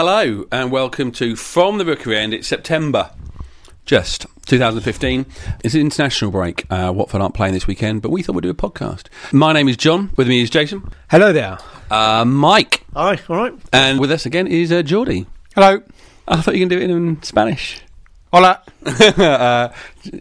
Hello and welcome to From the Rookery End. It's September, just 2015. It's an international break. Uh, Watford aren't playing this weekend, but we thought we'd do a podcast. My name is John. With me is Jason. Hello there. Uh, Mike. Hi, all right. And with us again is uh, Geordie. Hello. I thought you can do it in Spanish. Hola. uh,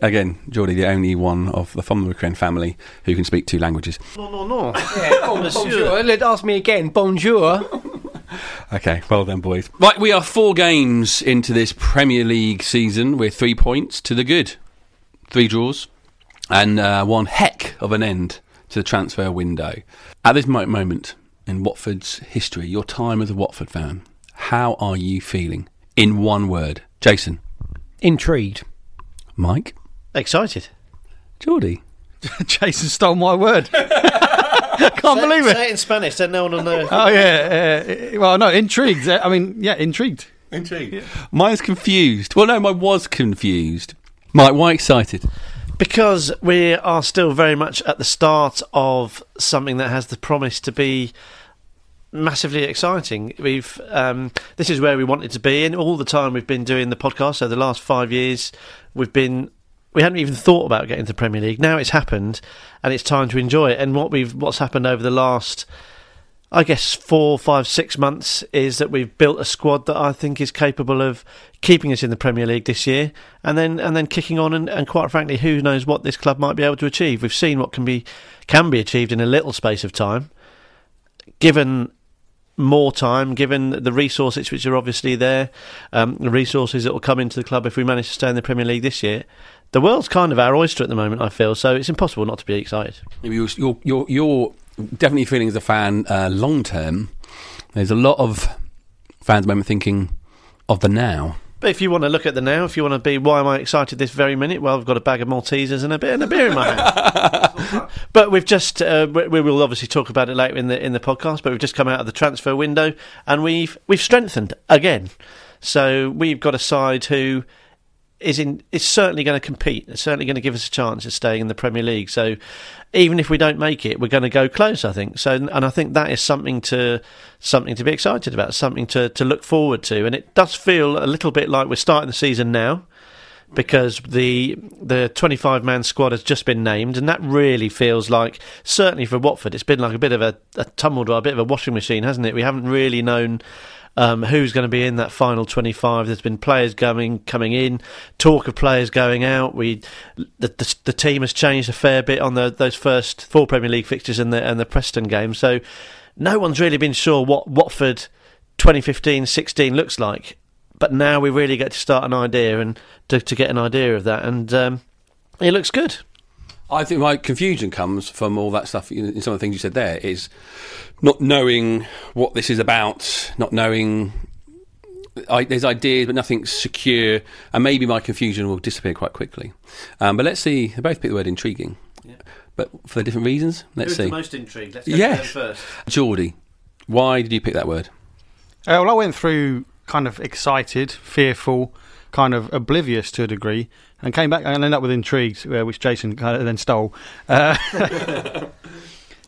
again, Geordie, the only one of the From the Rookery End family who can speak two languages. No, no, no. Yeah, bonjour. Let ask me again. Bonjour. Okay, well done, boys. Right, we are four games into this Premier League season with three points to the good, three draws, and uh, one heck of an end to the transfer window. At this moment in Watford's history, your time as a Watford fan, how are you feeling? In one word, Jason, Intrigued. Mike, Excited. Geordie. Jason stole my word. Can't believe it. Say it in Spanish, then no one will know. Oh yeah. Uh, well, no, intrigued. Uh, I mean, yeah, intrigued. Intrigued. Mine's confused. Well, no, mine was confused. Mike, why excited? because we are still very much at the start of something that has the promise to be massively exciting. We've um, this is where we wanted to be, and all the time we've been doing the podcast. So the last five years, we've been we hadn't even thought about getting to the Premier League. Now it's happened, and it's time to enjoy it. And what we've what's happened over the last. I guess four, five, six months is that we've built a squad that I think is capable of keeping us in the Premier League this year, and then and then kicking on. And, and quite frankly, who knows what this club might be able to achieve? We've seen what can be can be achieved in a little space of time, given more time, given the resources which are obviously there, um, the resources that will come into the club if we manage to stay in the Premier League this year. The world's kind of our oyster at the moment, I feel, so it's impossible not to be excited. You're, you're, you're, you're definitely feeling as a fan uh, long term. There's a lot of fans at the moment thinking of the now. But if you want to look at the now, if you want to be, why am I excited this very minute? Well, I've got a bag of Maltesers and a bit and a beer in my hand. but we've just, uh, we we will obviously talk about it later in the in the podcast. But we've just come out of the transfer window and we've we've strengthened again. So we've got a side who is in is certainly going to compete. It's certainly going to give us a chance of staying in the Premier League. So even if we don't make it, we're going to go close. I think so, and I think that is something to something to be excited about, something to to look forward to. And it does feel a little bit like we're starting the season now. Because the the twenty five man squad has just been named, and that really feels like certainly for Watford, it's been like a bit of a, a tumbled or a bit of a washing machine, hasn't it? We haven't really known um, who's going to be in that final 25. There's been players coming coming in, talk of players going out. We the, the, the team has changed a fair bit on the, those first four Premier League fixtures and the and the Preston game. So no one's really been sure what Watford 2015-16 looks like. But now we really get to start an idea and to, to get an idea of that, and um, it looks good. I think my confusion comes from all that stuff. In some of the things you said there is not knowing what this is about, not knowing. I, there's ideas, but nothing's secure, and maybe my confusion will disappear quite quickly. Um, but let's see. They both pick the word intriguing, but for the different reasons. Let's Who's see. the most intrigued? Let's go Yes. first. Geordie, why did you pick that word? Uh, well, I went through kind of excited, fearful, kind of oblivious to a degree, and came back and ended up with intrigued, uh, which Jason kind of then stole. Uh,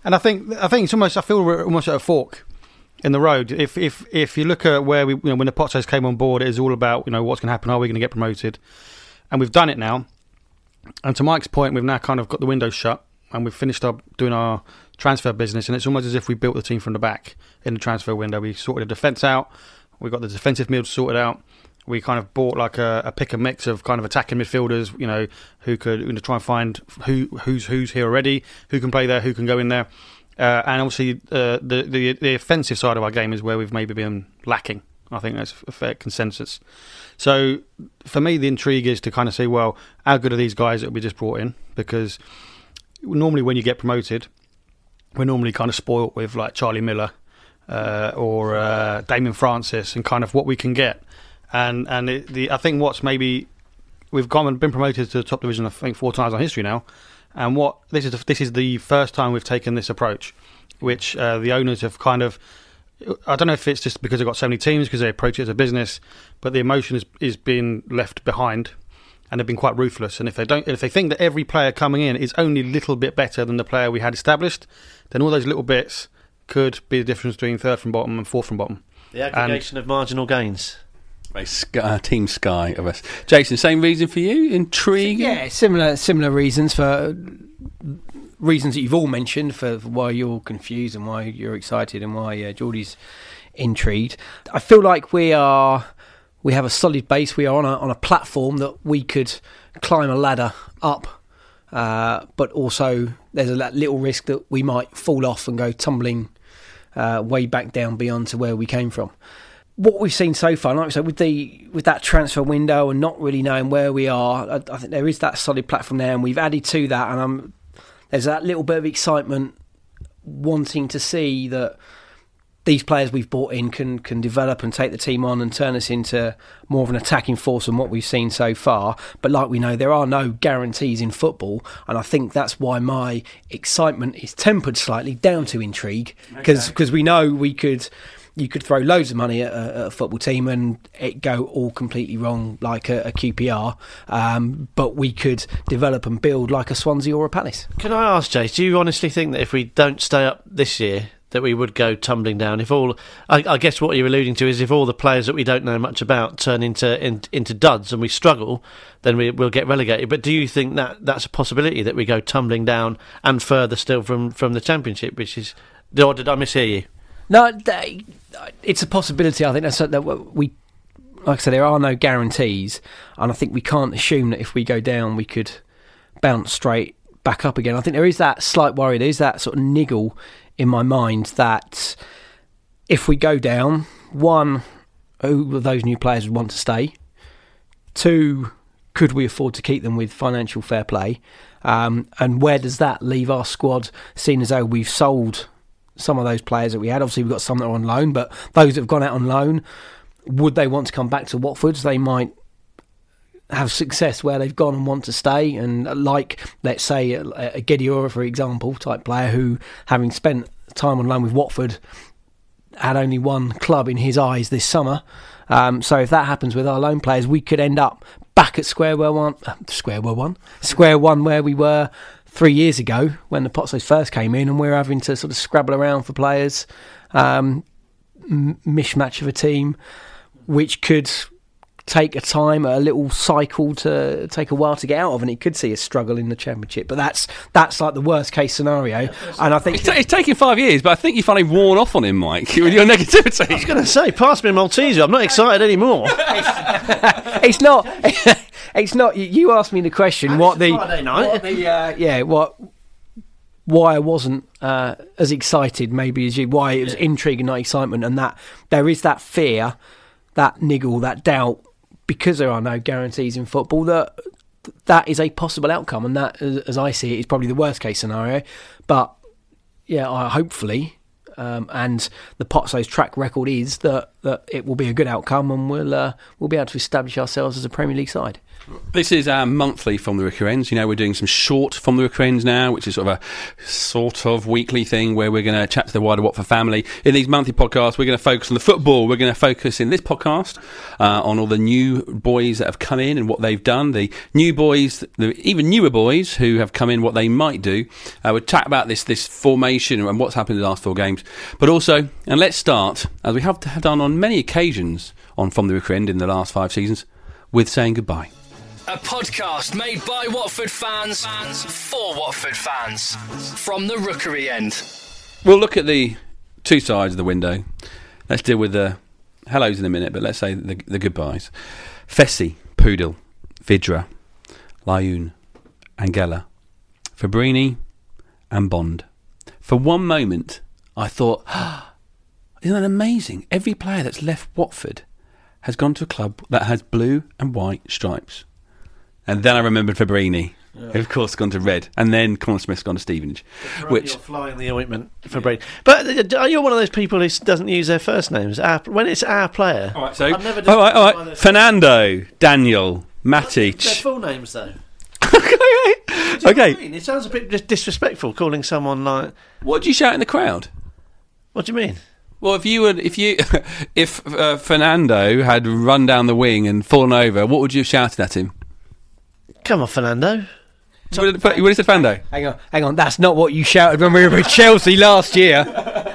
and I think I think it's almost I feel we're almost at a fork in the road. If if if you look at where we you know, when the Pozzos came on board, it is all about you know what's going to happen. Are we going to get promoted? And we've done it now. And to Mike's point, we've now kind of got the window shut and we've finished up doing our transfer business. And it's almost as if we built the team from the back in the transfer window. We sorted the defence out. We got the defensive midfield sorted out. We kind of bought like a, a pick and mix of kind of attacking midfielders, you know, who could you know, try and find who who's who's here already, who can play there, who can go in there. Uh, and obviously, uh, the, the the offensive side of our game is where we've maybe been lacking. I think that's a fair consensus. So for me, the intrigue is to kind of say, well, how good are these guys that we just brought in? Because normally when you get promoted, we're normally kind of spoilt with like Charlie Miller uh, or uh, Damien Francis and kind of what we can get. And and it, the I think what's maybe we've gone and been promoted to the top division I think four times in history now. And what this is the, this is the first time we've taken this approach, which uh, the owners have kind of. I don't know if it's just because they've got so many teams because they approach it as a business, but the emotion is is being left behind, and they've been quite ruthless. And if they don't, if they think that every player coming in is only a little bit better than the player we had established, then all those little bits could be the difference between third from bottom and fourth from bottom. The aggregation of marginal gains. Sky, team Sky of us. Jason, same reason for you? Intrigue? Yeah, similar similar reasons for reasons that you've all mentioned for, for why you're confused and why you're excited and why uh, Geordie's intrigued. I feel like we are we have a solid base. We are on a on a platform that we could climb a ladder up, uh, but also there's a little risk that we might fall off and go tumbling uh, way back down beyond to where we came from. What we've seen so far, like I said, with the with that transfer window and not really knowing where we are, I, I think there is that solid platform there, and we've added to that, and I'm there's that little bit of excitement wanting to see that these players we've brought in can can develop and take the team on and turn us into more of an attacking force than what we've seen so far. But like we know, there are no guarantees in football, and I think that's why my excitement is tempered slightly down to intrigue because okay. we know we could you could throw loads of money at a, at a, football team and it go all completely wrong, like a, a QPR. Um, but we could develop and build like a Swansea or a Palace. Can I ask, Jace? Do you honestly think that if we don't stay up this year, that we would go tumbling down if all I, I, guess what you're alluding to is if all the players that we don't know much about turn into in, into duds and we struggle then we, will get relegated but do you think that that's a possibility that we go tumbling down and further still from from the championship which is or did I mishear you no, it's a possibility. I think that's that we, like I said, there are no guarantees, and I think we can't assume that if we go down, we could bounce straight back up again. I think there is that slight worry. There is that sort of niggle in my mind that if we go down, one, who of those new players would want to stay? Two, could we afford to keep them with financial fair play? Um, and where does that leave our squad, seeing as though we've sold some of those players that we had. Obviously, we've got some that are on loan, but those that have gone out on loan, would they want to come back to Watford? They might have success where they've gone and want to stay. And like, let's say, a, a Guedioura, for example, type player who, having spent time on loan with Watford, had only one club in his eyes this summer. Um, so if that happens with our loan players, we could end up back at square one, uh, square one, square one where we were three years ago when the Pozzos first came in, and we are having to sort of scrabble around for players, um, m- mishmatch of a team, which could take a time, a little cycle to take a while to get out of, and it could see a struggle in the championship. But that's that's like the worst case scenario, and I think it's, t- it's taking five years. But I think you finally worn off on him, Mike, with your negativity. I was going to say, pass me a Malteser. I'm not excited anymore. it's not. it's not. You asked me the question. And what the, what the uh, yeah, what why I wasn't uh, as excited, maybe as you, why it was yeah. intrigue and not excitement, and that there is that fear, that niggle, that doubt, because there are no guarantees in football. That that is a possible outcome, and that, as, I see it, is probably the worst case scenario. But yeah, I, hopefully um, and the Pozzos track record is that, that it will be a good outcome, and we'll uh, we'll be able to establish ourselves as a Premier League side. This is our monthly from the Rookery Ends. You know, we're doing some short from the Rookery Ends now, which is sort of a sort of weekly thing where we're going to chat to the wider Watford family. In these monthly podcasts, we're going to focus on the football. We're going to focus in this podcast uh, on all the new boys that have come in and what they've done. The new boys, the even newer boys who have come in, what they might do. Uh, we'll chat about this this formation and what's happened in the last four games. But also, and let's start as we have done on many occasions on from the Rookery End in the last five seasons with saying goodbye a podcast made by Watford fans, fans for Watford fans from the Rookery end. We'll look at the two sides of the window. Let's deal with the hellos in a minute, but let's say the, the goodbyes. Fessy, Pudil, Vydra, Layun, Angella, Fabbrini, and Bond. For one moment, I thought, oh, isn't that amazing? Every player that's left Watford has gone to a club that has blue and white stripes. And then I remembered Fabbrini. Yeah. Of course, gone to Red, and then Connor Smith's gone to Stevenage. Which you're flying the ointment for Brady. But uh, you're one of those people who doesn't use their first names. Our, when it's our player, all right. So, all right, all right. Fernando, Daniel, Matic. Their full names, though. okay. Okay. It sounds a bit disrespectful calling someone like. What do you shout in the crowd? What do you mean? Well, if you would, if you, if uh, Fernando had run down the wing and fallen over, what would you have shouted at him? Come on, Fernando. You would have said Fernando. Hang on, hang on. That's not what you shouted when we were with Chelsea last year.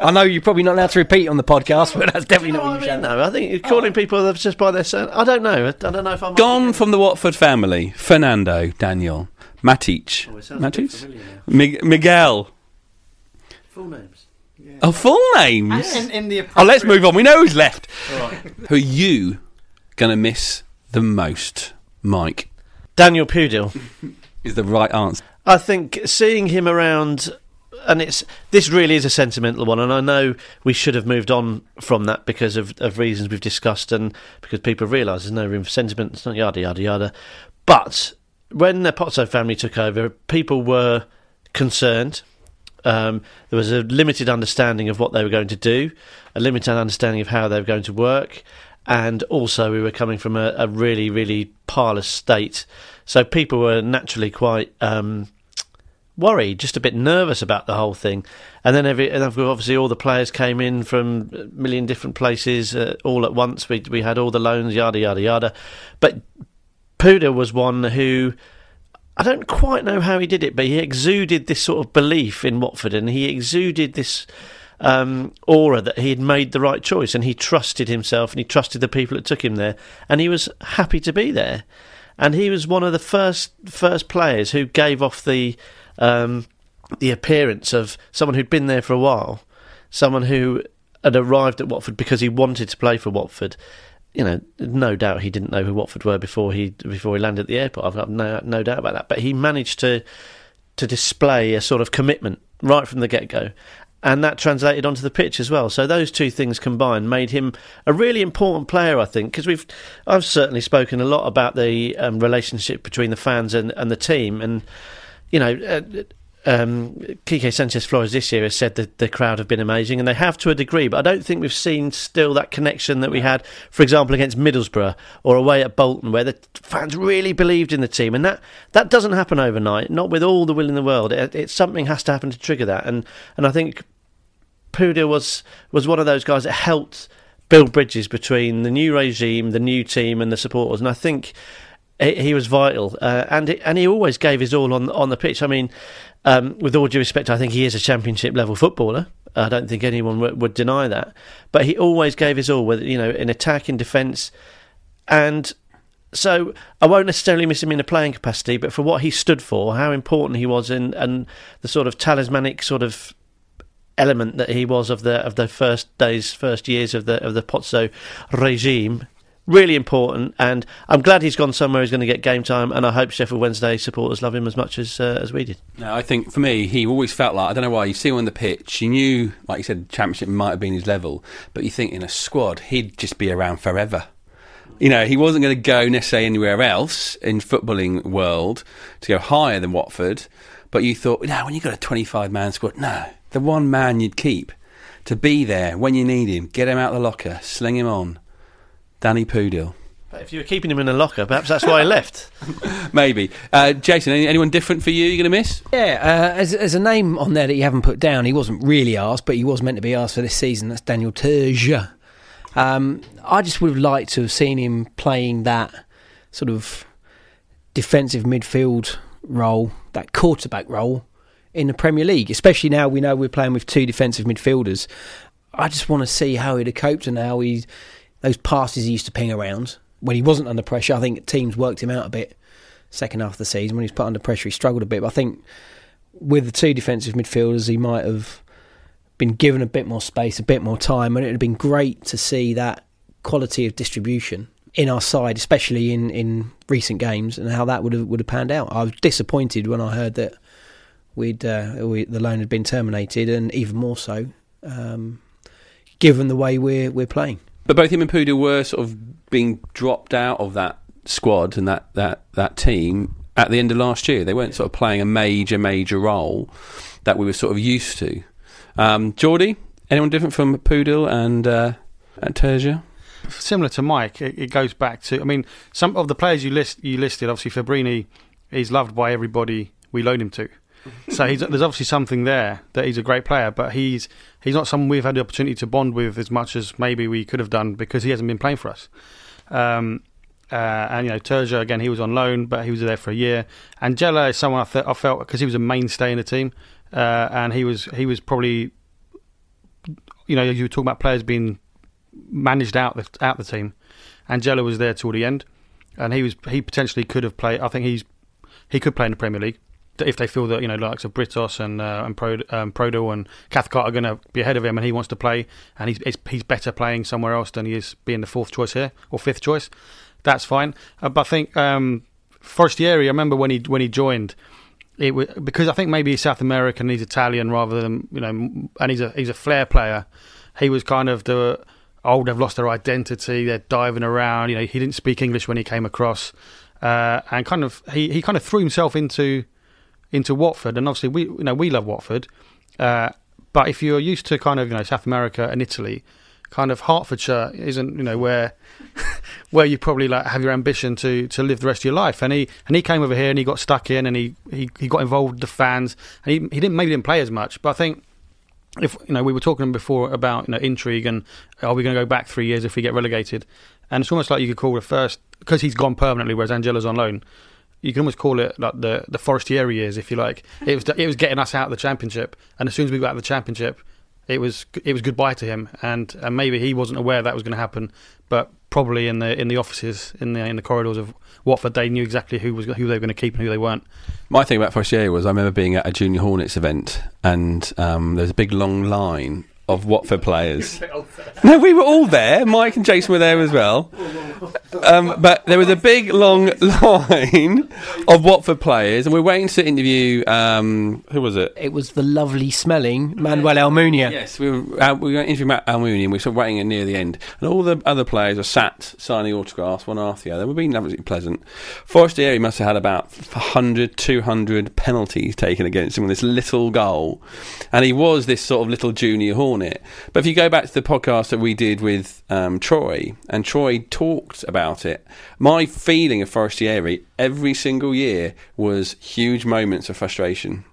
I know you're probably not allowed to repeat on the podcast, but that's definitely not what I you mean, shout. no, I think you're calling people just by their son. I don't know. I don't know if I'm Gone from the Watford family. Fernando, Daniel, Matic, Oh, it sounds a bit Matic, familiar Miguel. Full names. Oh, full names. In, in the Oh, let's move on. We know who's left. Who are you gonna miss the most, Mike? Daniel Pudil. Is the right answer. I think seeing him around, and it's this really is a sentimental one, and I know we should have moved on from that because of, of reasons we've discussed, and because people realise there's no room for sentiment, it's not yada yada yada. But when the Pozzo family took over, people were concerned. Um, there was a limited understanding of what they were going to do, a limited understanding of how they were going to work, and also we were coming from a, a really, really parlous state. So people were naturally quite um, worried, just a bit nervous about the whole thing. And then every, and obviously all the players came in from a million different places uh, all at once. We we had all the loans, yada yada yada. But Puda was one who I don't quite know how he did it, but he exuded this sort of belief in Watford, and he exuded this um, aura that he had made the right choice, and he trusted himself, and he trusted the people that took him there, and he was happy to be there. And he was one of the first first players who gave off the um, the appearance of someone who'd been there for a while, someone who had arrived at Watford because he wanted to play for Watford. You know, no doubt he didn't know who Watford were before he before he landed at the airport. I've got no no doubt about that. But he managed to to display a sort of commitment right from the get go. And that translated onto the pitch as well. So those two things combined made him a really important player, I think, because we've I've certainly spoken a lot about the um, relationship between the fans and, and the team, and you know, uh, um, Quique Sanchez Flores this year has said that the crowd have been amazing, and they have to a degree, but I don't think we've seen still that connection that we had, for example, against Middlesbrough or away at Bolton, where the fans really believed in the team, and that that doesn't happen overnight, not with all the will in the world. It, it something has to happen to trigger that, and and I think Puda was was one of those guys that helped build bridges between the new regime, the new team, and the supporters, and I think he, was vital, uh, and and he always gave his all on on the pitch. I mean, um, with all due respect, I think he is a championship level footballer. I don't think anyone w- would deny that, but he always gave his all, whether you know in attack, in defence, and so I won't necessarily miss him in a playing capacity, but for what he stood for, how important he was, and and the sort of talismanic sort of element that he was of the of the first days, first years of the of the Pozzo regime. Really important, and I'm glad he's gone somewhere. He's going to get game time, and I hope Sheffield Wednesday supporters love him as much as uh, as we did. No, I think for me, he always felt like I don't know why. You see him on the pitch, you knew, like you said, championship might have been his level, but you think in a squad he'd just be around forever. You know, he wasn't going to go necessarily anywhere else in footballing world to go higher than Watford. But you thought, no, when you've got a 25 man squad, no, the one man you'd keep to be there when you need him, get him out of the locker, sling him on. Danny Pudil. But if you were keeping him in a locker, perhaps that's why he left. Maybe. Uh, Jason, any, anyone different for you you're going to miss? Yeah, uh, as, as a name on there that you haven't put down, he wasn't really asked, but he was meant to be asked for this season. That's Daniel Tözsér. Um, I just would have liked to have seen him playing that sort of defensive midfield role, that quarterback role in the Premier League, especially now we know we're playing with two defensive midfielders. I just want to see how he'd have coped and how he those passes he used to ping around when he wasn't under pressure. I think teams worked him out a bit second half of the season when he was put under pressure. He struggled a bit, but I think with the two defensive midfielders, he might have been given a bit more space, a bit more time, and it would have been great to see that quality of distribution in our side, especially in, in recent games, and how that would have would have panned out. I was disappointed when I heard that we'd uh, we, the loan had been terminated, and even more so, um, given the way we're we're playing. But both him and Puda were sort of being dropped out of that squad and that, that, that team at the end of last year. They weren't sort of playing a major, major role that we were sort of used to. Um, Geordie, anyone different from Pudil and, uh, and similar to Mike, it, it goes back to. I mean, some of the players you list you listed. Obviously, Fabbrini, he's loved by everybody we loan him to. So there's obviously something there that he's a great player, but he's he's not someone we've had the opportunity to bond with as much as maybe we could have done because he hasn't been playing for us. Um, uh, and you know, Tözsér again, he was on loan, but he was there for a year. And Jella is someone I, th- I felt because he was a mainstay in the team, uh, and he was he was probably you know, you were talking about players being managed out the out the team. Angella was there till the end, and he was he potentially could have played. I think he's he could play in the Premier League if they feel that you know, likes of Britos and uh, and um, Prödl and Cathcart are going to be ahead of him, and he wants to play, and he's he's better playing somewhere else than he is being the fourth choice here or fifth choice. That's fine, uh, but I think um, Forestieri. I remember when he when he joined. It was, because I think maybe South American, he's Italian rather than you know, and he's a he's a flair player. He was kind of the oh they've lost their identity, they're diving around. You know, he didn't speak English when he came across, uh, and kind of he, he kind of threw himself into into Watford, and obviously we you know we love Watford, uh, but if you're used to kind of you know South America and Italy, kind of Hertfordshire isn't you know where where you probably like have your ambition to to live the rest of your life. And he and he came over here and he got stuck in and he he, he got involved with the fans and he he didn't maybe didn't play as much, but I think. If you know, we were talking before about you know intrigue and are we going to go back three years if we get relegated? And it's almost like you could call the first because he's gone permanently, whereas Angella's on loan you can almost call it like the the Forestieri years, if you like. It was it was getting us out of the championship, and as soon as we got out of the championship, it was it was goodbye to him, and and maybe he wasn't aware that was going to happen, but probably in the in the offices in the in the corridors of Watford, they knew exactly who was who they were going to keep and who they weren't. My thing about Forestieri was I remember being at a Junior Hornets event, and um, was a big long line of Watford players. no, we were all there. Mike and Jason were there as well. Um, but there was a big long line of Watford players, and we are waiting to interview. Um, who was it? It was the lovely smelling Manuel Almunia. Yes, we were. Uh, we were interviewing Matt Almunia, and we were sort of waiting near the end, and all the other players are sat signing autographs one after the other. We've been absolutely pleasant. Forestieri must have had about 100, 200 penalties taken against him on this little goal, and he was this sort of little junior hornet. But if you go back to the podcast that we did with um, Troy, and Troy talked about it, my feeling of Forestieri every single year was huge moments of frustration,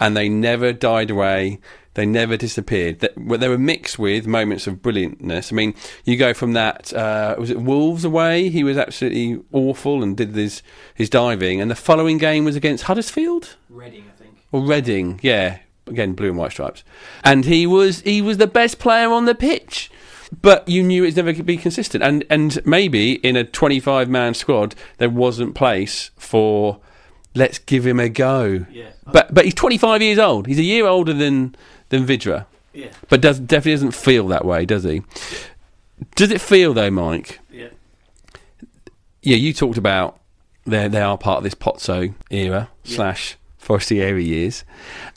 and they never died away. They never disappeared. They, they were mixed with moments of brilliantness. I mean, you go from that. Uh, was it Wolves away? He was absolutely awful and did his his diving. And the following game was against Huddersfield. Reading, I think. Or Reading, yeah. Again, blue and white stripes. And he was he was the best player on the pitch. But you knew it's never going to be consistent. And and maybe in a twenty five man squad there wasn't place for let's give him a go. Yeah. But but he's twenty five years old. He's a year older than than Vydra. Yeah. But does definitely doesn't feel that way, does he? Does it feel though, Mike? Yeah. Yeah, you talked about they they are part of this Pozzo era slash Forestieri years.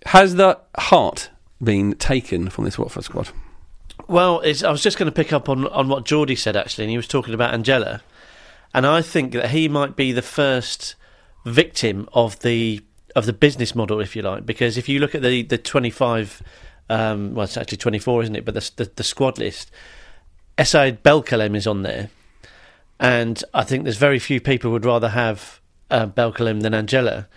Has the heart been taken from this Watford squad? Well, I was just going to pick up on, on what Geordie said actually, and he was talking about Angella, and I think that he might be the first victim of the of the business model, if you like, because if you look at the the twenty five, um, well, it's actually twenty four, isn't it? But the, the the squad list, Esaid Belkalem is on there, and I think there's very few people would rather have uh, Belkalem than Angella.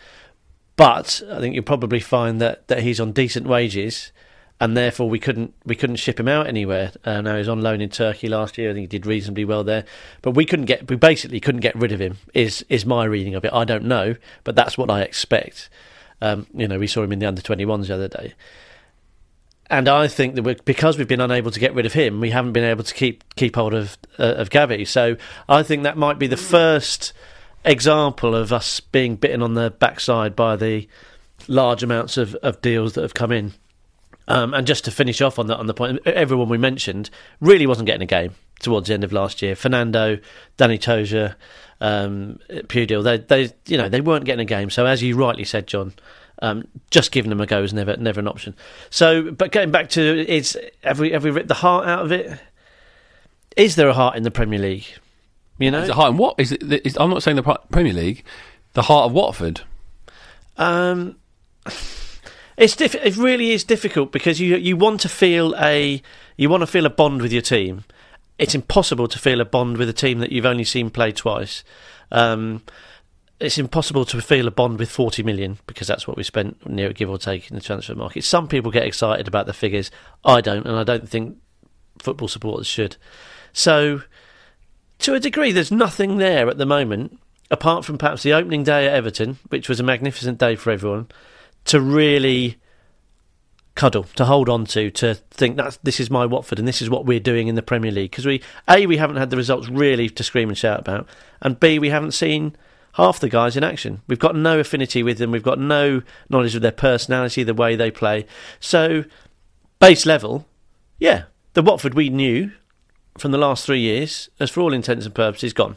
But I think you'll probably find that, that he's on decent wages, and therefore we couldn't we couldn't ship him out anywhere. Uh, now he's on loan in Turkey last year. I think he did reasonably well there, but we couldn't get we basically couldn't get rid of him. Is is my reading of it? I don't know, but that's what I expect. Um, you know, we saw him in the under twenty ones the other day, and I think that because we've been unable to get rid of him, we haven't been able to keep keep hold of uh, of Gavi. So I think that might be the first example of us being bitten on the backside by the large amounts of, of deals that have come in. Um, and just to finish off on the on the point, everyone we mentioned really wasn't getting a game towards the end of last year. Fernando, Danny Tözsér, um, Pudil, they they you know they weren't getting a game. So as you rightly said, John, um, just giving them a go is never never an option. So, but getting back to is have we have we ripped the heart out of it? Is there a heart in the Premier League? You know, Is it heart in what? Is it? Is, I'm not saying the Premier League. The heart of Watford. Um, it's diff- it really is difficult because you you want to feel a you want to feel a bond with your team. It's impossible to feel a bond with a team that you've only seen play twice. Um, it's impossible to feel a bond with 40 million because that's what we spent near a give or take in the transfer market. Some people get excited about the figures. I don't, and I don't think football supporters should. So, to a degree, there's nothing there at the moment, apart from perhaps the opening day at Everton, which was a magnificent day for everyone, to really cuddle to hold on to to think that this is my Watford and this is what we're doing in the Premier League. Because we a we haven't had the results really to scream and shout about and b we haven't seen half the guys in action. We've got no affinity with them. We've got no knowledge of their personality the way they play. So base level yeah the Watford we knew from the last 3 years as for all intents and purposes gone.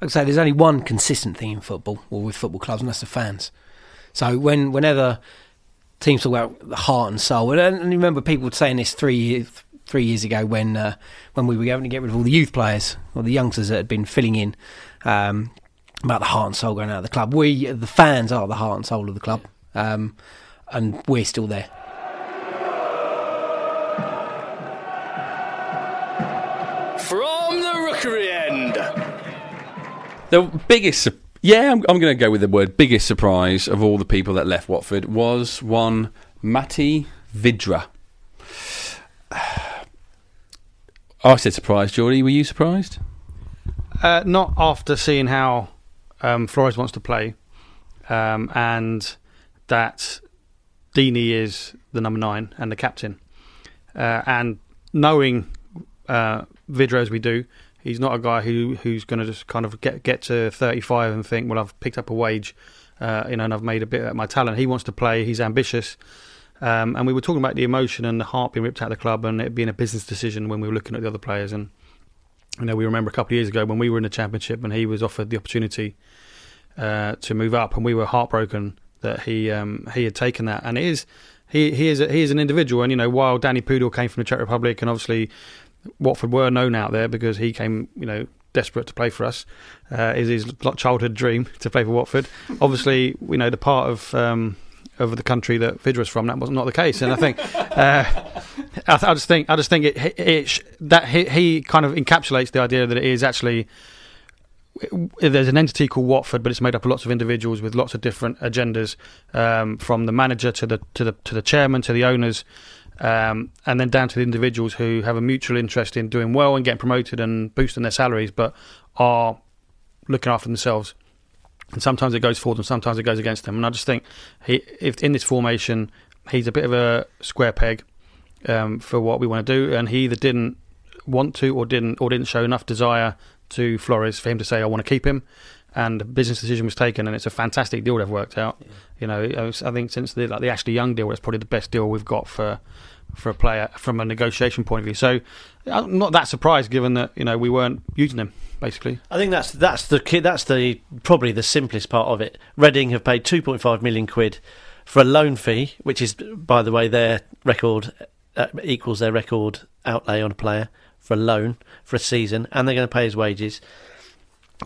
I'd say there's only one consistent thing in football or with football clubs, and that's the fans. So when whenever teams talk about the heart and soul, and, and remember people saying this three years three years ago when uh, when we were going to get rid of all the youth players or the youngsters that had been filling in um, about the heart and soul going out of the club. We the fans are the heart and soul of the club, um, and we're still there. From the rookery end. The biggest, su- yeah, I'm, I'm going to go with the word biggest surprise of all the people that left Watford was one Matty Vydra. I said surprised, Geordie. Were you surprised? Uh, not after seeing how um, Flores wants to play, um, and that Deeney is the number nine and the captain, uh, and knowing uh, Vydra as we do, he's not a guy who who's going to just kind of get get to 35 and think, well, I've picked up a wage, uh, you know, and I've made a bit of my talent. He wants to play. He's ambitious. Um, and we were talking about the emotion and the heart being ripped out of the club and it being a business decision when we were looking at the other players. And you know, we remember a couple of years ago when we were in the championship and he was offered the opportunity uh, to move up, and we were heartbroken that he um, he had taken that. And is he he is a, he is an individual, and you know, while Danny Pudil came from the Czech Republic, and obviously Watford were known out there because he came, you know. Desperate to play for us, uh, is his childhood dream to play for Watford. Obviously, you know the part of um, of the country that Vydra's from. That was not the case, and I think uh, I, th- I just think I just think it, it, it that he, he kind of encapsulates the idea that it is actually there's an entity called Watford, but it's made up of lots of individuals with lots of different agendas, um, from the manager to the to the to the chairman to the owners, um, and then down to the individuals who have a mutual interest in doing well and getting promoted and boosting their salaries, but are looking after themselves. And sometimes it goes for them, sometimes it goes against them. And I just think he, if in this formation, he's a bit of a square peg um, for what we want to do, and he either didn't want to or didn't or didn't show enough desire to Flores for him to say I want to keep him. And a business decision was taken, and it's a fantastic deal they've worked out. You know, I think since the like the Ashley Young deal, it's probably the best deal we've got for for a player from a negotiation point of view. So I'm not that surprised, given that you know we weren't using him basically. I think that's that's the that's the probably the simplest part of it. Reading have paid 2.5 million quid for a loan fee, which is, by the way, their record uh, equals their record outlay on a player for a loan for a season, and they're going to pay his wages.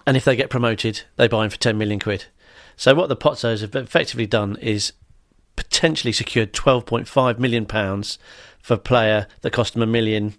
And if they get promoted, they buy him for 10 million quid. So what the Pozzos have effectively done is potentially secured 12.5 million pounds for a player that cost them a million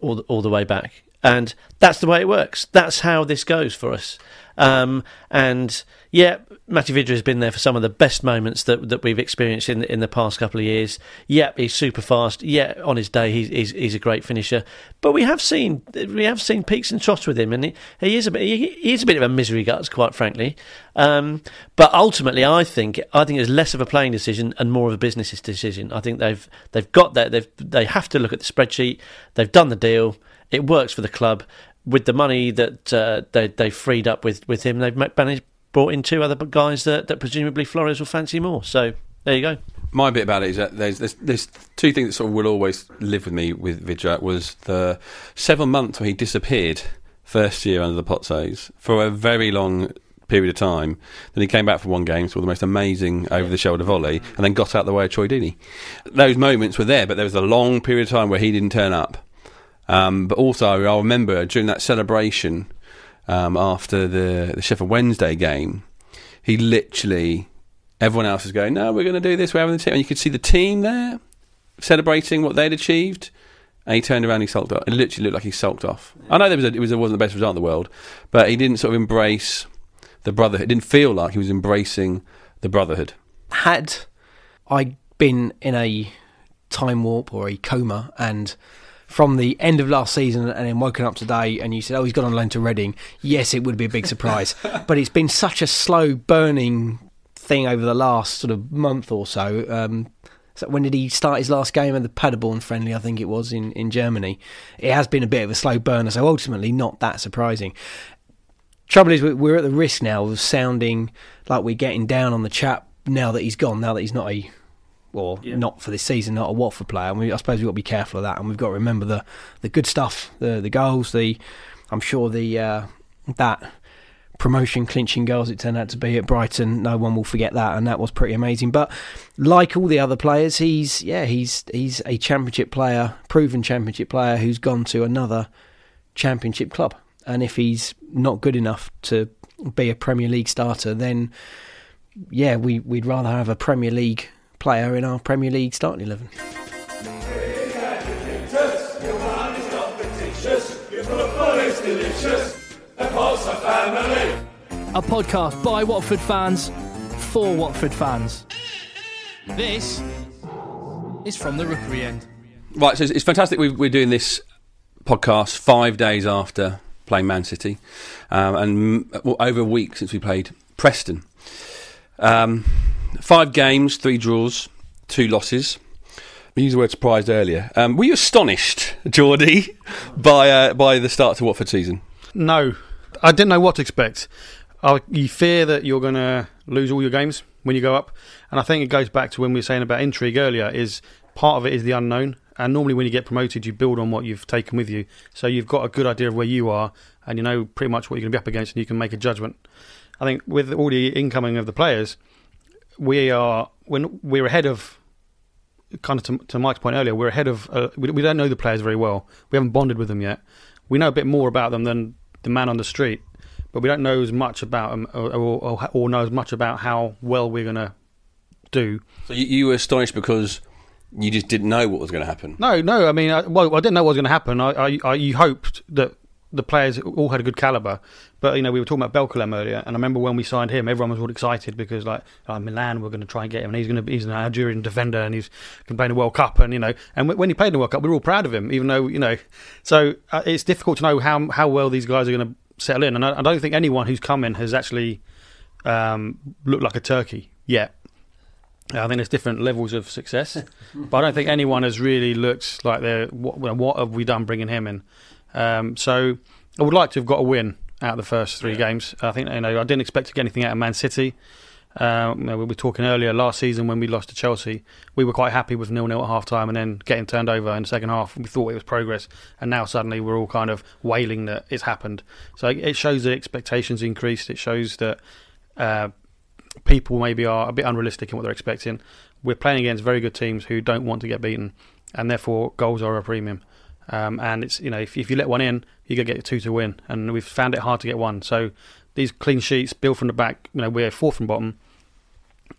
all all the way back. And that's the way it works. That's how this goes for us. Um, and yeah, Matty Vydra has been there for some of the best moments that that we've experienced in in the past couple of years. Yep, he's super fast. Yeah, on his day, he's he's, he's a great finisher. But we have seen we have seen peaks and troughs with him, and he, he is a bit he, he is a bit of a misery guts, quite frankly. Um, but ultimately, I think I think it's less of a playing decision and more of a business decision. I think they've they've got that they've they have to look at the spreadsheet. They've done the deal. It works for the club. With the money that uh, they they freed up with, with him, they've managed brought in two other guys that, that presumably Flores will fancy more. So there you go. My bit about it is that there's, there's there's two things that sort of will always live with me with Vydra was the seven months where he disappeared first year under the Pozzos for a very long period of time. Then he came back for one game, saw the most amazing over the shoulder volley, and then got out the way of Troy Deeney. Those moments were there, but there was a long period of time where he didn't turn up. Um, but also, I remember during that celebration um, after the, the Sheffield Wednesday game, he literally, everyone else was going, no, we're going to do this, we're having the team. And you could see the team there celebrating what they'd achieved. And he turned around, he sulked off. It literally looked like he sulked off. I know there was a, it, was, it wasn't the best result in the world, but he didn't sort of embrace the brotherhood. It didn't feel like he was embracing the brotherhood. had I been in a time warp or a coma and from the end of last season and then woken up today and you said, oh, he's gone on loan to Reading, yes, it would be a big surprise. but it's been such a slow burning thing over the last sort of month or so. Um, so when did he start his last game at the Paderborn friendly? I think it was in, in Germany. It has been a bit of a slow burner, so ultimately not that surprising. Trouble is, we- we're at the risk now of sounding like we're getting down on the chap now that he's gone, now that he's not a, or not for this season, not a Watford player. And we, I suppose we've got to be careful of that, and we've got to remember the, the good stuff, the the goals, the, I'm sure the uh, that promotion clinching goals it turned out to be at Brighton. No one will forget that, and that was pretty amazing. But like all the other players, he's yeah, he's he's a championship player, proven championship player who's gone to another championship club. And if he's not good enough to be a Premier League starter, then yeah, we we'd rather have a Premier League player in our Premier League starting eleven. A podcast by Watford fans for Watford fans. This is from the Rookery end. Right, so it's, it's fantastic. we we're doing this podcast five days after playing Man City, um, and well, over a week since we played Preston. Um, five games, three draws, two losses. We used the word surprised earlier. Um, were you astonished, Geordie, by uh, by the start to Watford season? No, I didn't know what to expect. I, you fear that you're going to lose all your games when you go up, and I think it goes back to when we were saying about intrigue earlier. Is part of it is the unknown, and normally when you get promoted, you build on what you've taken with you. So you've got a good idea of where you are, and you know pretty much what you're going to be up against, and you can make a judgment. I think with all the incoming of the players, we are when we're ahead of kind of to, to Mike's point earlier, we're ahead of. Uh, we, we don't know the players very well. We haven't bonded with them yet. We know a bit more about them than the man on the street, but we don't know as much about them or, or, or, know as much about how well we're going to do. So you, you were astonished because you just didn't know what was going to happen. No, no. I mean, I, well, I didn't know what was going to happen. I, I, I, you hoped that the players all had a good caliber, but you know, we were talking about Belkalem earlier, and I remember when we signed him, everyone was all excited because like oh, Milan, we're going to try and get him, and he's going to be he's an Algerian defender, and he's can play in the World Cup, and you know, and when he played in the World Cup, we were all proud of him, even though you know, so uh, it's difficult to know how how well these guys are going to settle in, and I, I don't think anyone who's come in has actually um, looked like a turkey yet. I think there's different levels of success, but I don't think anyone has really looked like they're what, what have we done bringing him in. Um, so I would like to have got a win out of the first three games. I think you know I didn't expect to get anything out of Man City. You know, we were talking earlier last season when we lost to Chelsea. We were quite happy with nil nil at half time and then getting turned over in the second half. We thought it was progress, and now suddenly we're all kind of wailing that it's happened. So it shows that expectations increased. It shows that uh, people maybe are a bit unrealistic in what they're expecting. We're playing against very good teams who don't want to get beaten, and therefore goals are a premium. Um, and it's you know if, if you let one in, you gonna get two to win, and we've found it hard to get one. So these clean sheets, build from the back. You know we're fourth from bottom.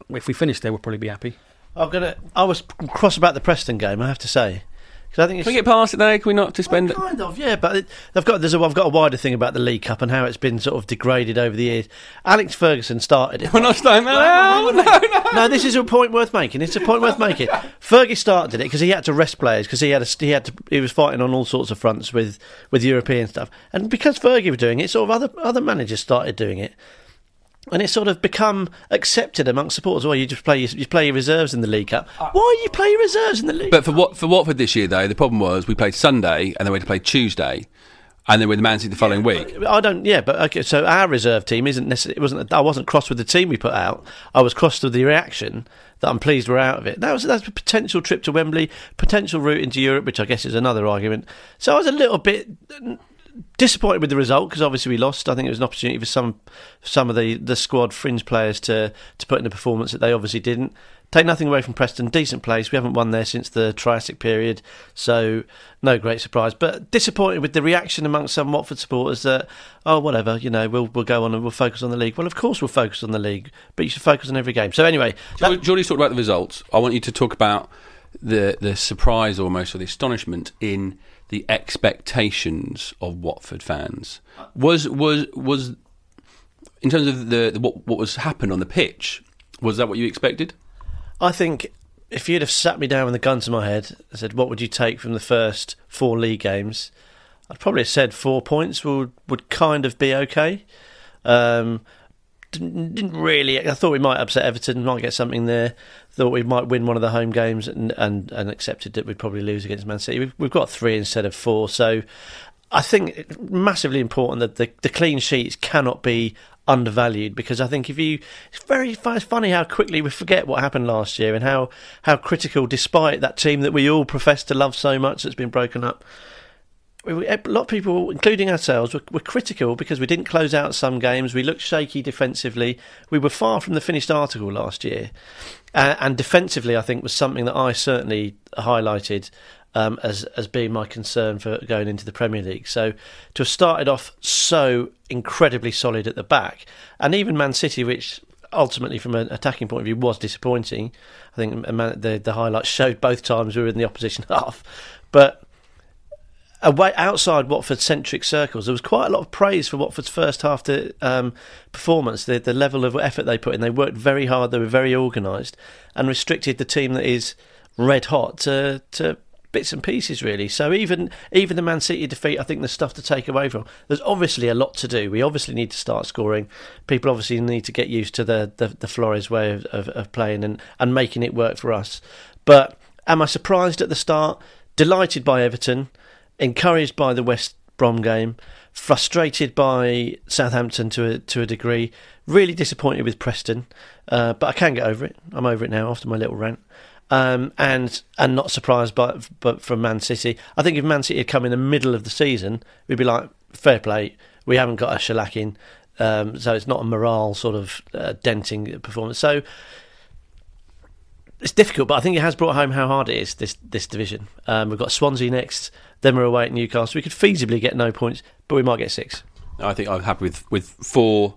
If we finish there, we'll probably be happy. I'm gonna. I was cross about the Preston game. I have to say, because I think Can we get past it though? Can we not just spend? Well, kind of, yeah. But it, I've got there's a, I've got a wider thing about the League Cup and how it's been sort of degraded over the years. Alex Ferguson started it. We're not starting that out. Oh, no, no. no, this is a point worth making. It's a point worth making. Fergie started it because he had to rest players because he had a, he had to, he was fighting on all sorts of fronts with with European stuff, and because Fergie was doing it, sort of other other managers started doing it. And it's sort of become accepted amongst supporters. Well, you just play you play your reserves in the League Cup. Uh, Why do you play your reserves in the League? But for what for Watford this year though, the problem was we played Sunday and then we had to play Tuesday, and then with the Man City the following week. I don't. Yeah, but okay. So our reserve team isn't necessarily. It wasn't. I wasn't cross with the team we put out. I was crossed with the reaction that I'm pleased we're out of it. That was that's a potential trip to Wembley, potential route into Europe, which I guess is another argument. So I was a little bit disappointed with the result because obviously we lost. I think it was an opportunity for some some of the, the squad fringe players to to put in a performance that they obviously didn't. Take nothing away from Preston, decent place. We haven't won there since the Triassic period, so no great surprise. But disappointed with the reaction amongst some Watford supporters that oh whatever, you know, we'll we'll go on and we'll focus on the league. Well, of course we'll focus on the league, but you should focus on every game. So anyway, that- Geordie's talked about the results. I want you to talk about the the surprise almost or the astonishment in the expectations of Watford fans. Was was was in terms of the, the what what was happened on the pitch? Was that what you expected? I think if you'd have sat me down with a gun to my head and said, "What would you take from the first four league games?" I'd probably have said four points would would kind of be okay. Um, didn't, didn't really. I thought we might upset Everton, might get something there. Thought we might win one of the home games, and and, and accepted that we'd probably lose against Man City. We've, we've got three instead of four, so I think massively important that the, the clean sheets cannot be undervalued because I think if you, it's very it's funny how quickly we forget what happened last year and how how critical, despite that team that we all profess to love so much, that's been broken up. We- A lot of people, including ourselves, were, were critical because we didn't close out some games. We looked shaky defensively. We were far from the finished article last year, uh, and defensively, I think was something that I certainly highlighted um, as as being my concern for going into the Premier League. So to have started off so incredibly solid at the back, and even Man City, which ultimately from an attacking point of view was disappointing. I think the the highlights showed both times we were in the opposition half, but away outside Watford centric circles, there was quite a lot of praise for Watford's first half to, um, performance. The the level of effort they put in, they worked very hard. They were very organised and restricted the team that is red hot to to bits and pieces really. So even even the Man City defeat, I think there's stuff to take away from. There's obviously a lot to do. We obviously need to start scoring. People obviously need to get used to the the, the Flores way of, of, of playing and and making it work for us. But am I surprised at the start? Delighted by Everton, encouraged by the West Brom game, frustrated by Southampton to a to a degree. Really disappointed with Preston, uh, but I can get over it. I'm over it now after my little rant. Um, and and not surprised by but from Man City. I think if Man City had come in the middle of the season, we'd be like, fair play. We haven't got a shellacking, um, so it's not a morale sort of uh, denting performance. So it's difficult, but I think it has brought home how hard it is this this division. Um, we've got Swansea next, then we're away at Newcastle. We could feasibly get no points, but we might get six. I think I'm happy with with four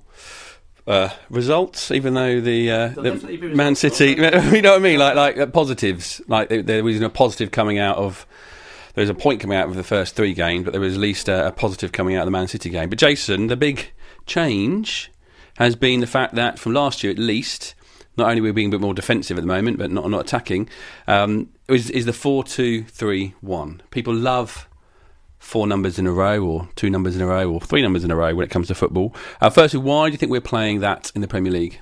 uh, results, even though the, uh, the Man City, you know what I mean, like like uh, positives, like there, there was a positive coming out of. There was a point coming out of the first three games, but there was at least a, a positive coming out of the Man City game. But Jason, the big change has been the fact that from last year at least, not only we're being a bit more defensive at the moment, but not not attacking, um, is, is the four two three one. People love four numbers in a row, or two numbers in a row, or three numbers in a row when it comes to football. Uh, firstly, why do you think we're playing that in the Premier League?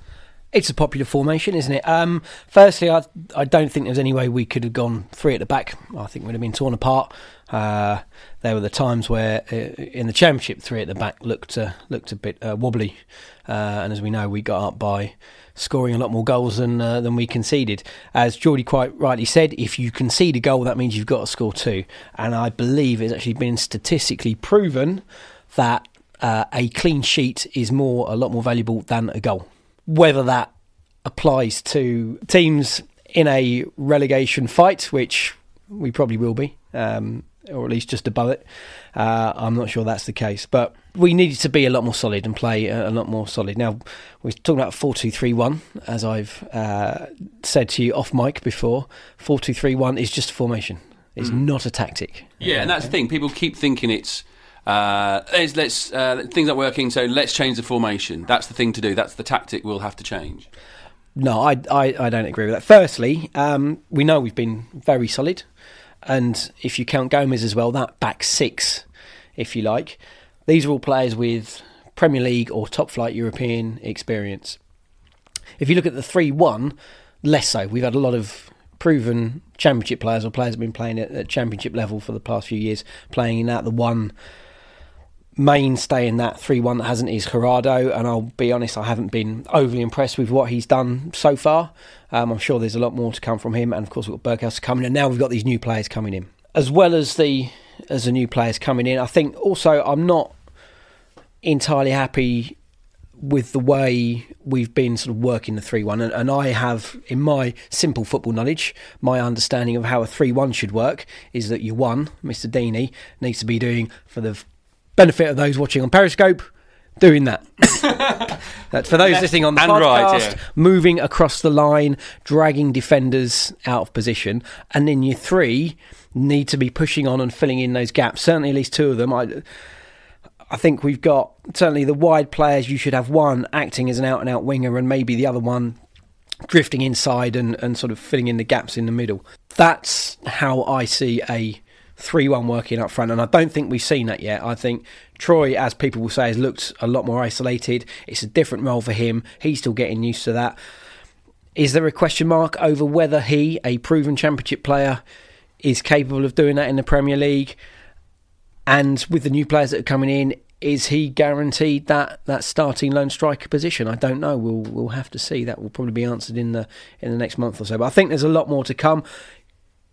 It's a popular formation, isn't it? Um, firstly, I I don't think there's any way we could have gone three at the back. I think we'd have been torn apart. Uh, there were the times where uh, in the Championship, three at the back looked uh, looked a bit uh, wobbly, uh, and as we know, we got up by scoring a lot more goals than uh, than we conceded. As Geordie quite rightly said, if you concede a goal, that means you've got to score two. And I believe it's actually been statistically proven that uh, a clean sheet is more a lot more valuable than a goal. Whether that applies to teams in a relegation fight, which we probably will be, um, or at least just above it. Uh, I'm not sure that's the case, but we needed to be a lot more solid and play a, lot more solid. Now we're talking about four two three one, as I've uh, said to you off mic before. Four two three one is just a formation. It's not a tactic. Yeah, and that's the thing. People keep thinking it's uh, let's, let's uh, things aren't working, so let's change the formation. That's the thing to do. That's the tactic we'll have to change. No, I, I, I don't agree with that. Firstly, um, we know we've been very solid, and if you count Gomes as well, that back six, if you like, these are all players with Premier League or top flight European experience. If you look at the three-one, less so. We've had a lot of proven Championship players or players have been playing at, at Championship level for the past few years, playing in that. The one mainstay in that 3 1 that hasn't is Jurado, and I'll be honest, I haven't been overly impressed with what he's done so far. Um, I'm sure there's a lot more to come from him, and of course, we've got Berghuis coming in, and now we've got these new players coming in. As well as the as the new players coming in, I think also I'm not entirely happy with the way we've been sort of working the 3 1. And, and I have, in my simple football knowledge, my understanding of how a 3 1 should work is that your one, Mr. Deeney, needs to be doing, for the benefit of those watching on Periscope, doing that. That's for those listening on the And podcast, right, yeah. moving across the line, dragging defenders out of position, and then your three need to be pushing on and filling in those gaps. Certainly, at least two of them. I, I think we've got certainly the wide players. You should have one acting as an out and out winger, and maybe the other one drifting inside and, and sort of filling in the gaps in the middle. That's how I see a three-one working up front, and I don't think we've seen that yet. I think Troy, as people will say, has looked a lot more isolated. It's a different role for him. He's still getting used to that. Is there a question mark over whether he, a proven championship player, is capable of doing that in the Premier League? And with the new players that are coming in, is he guaranteed that, that starting lone striker position? I don't know. We'll we'll have to see. That will probably be answered in the in the next month or so. But I think there's a lot more to come.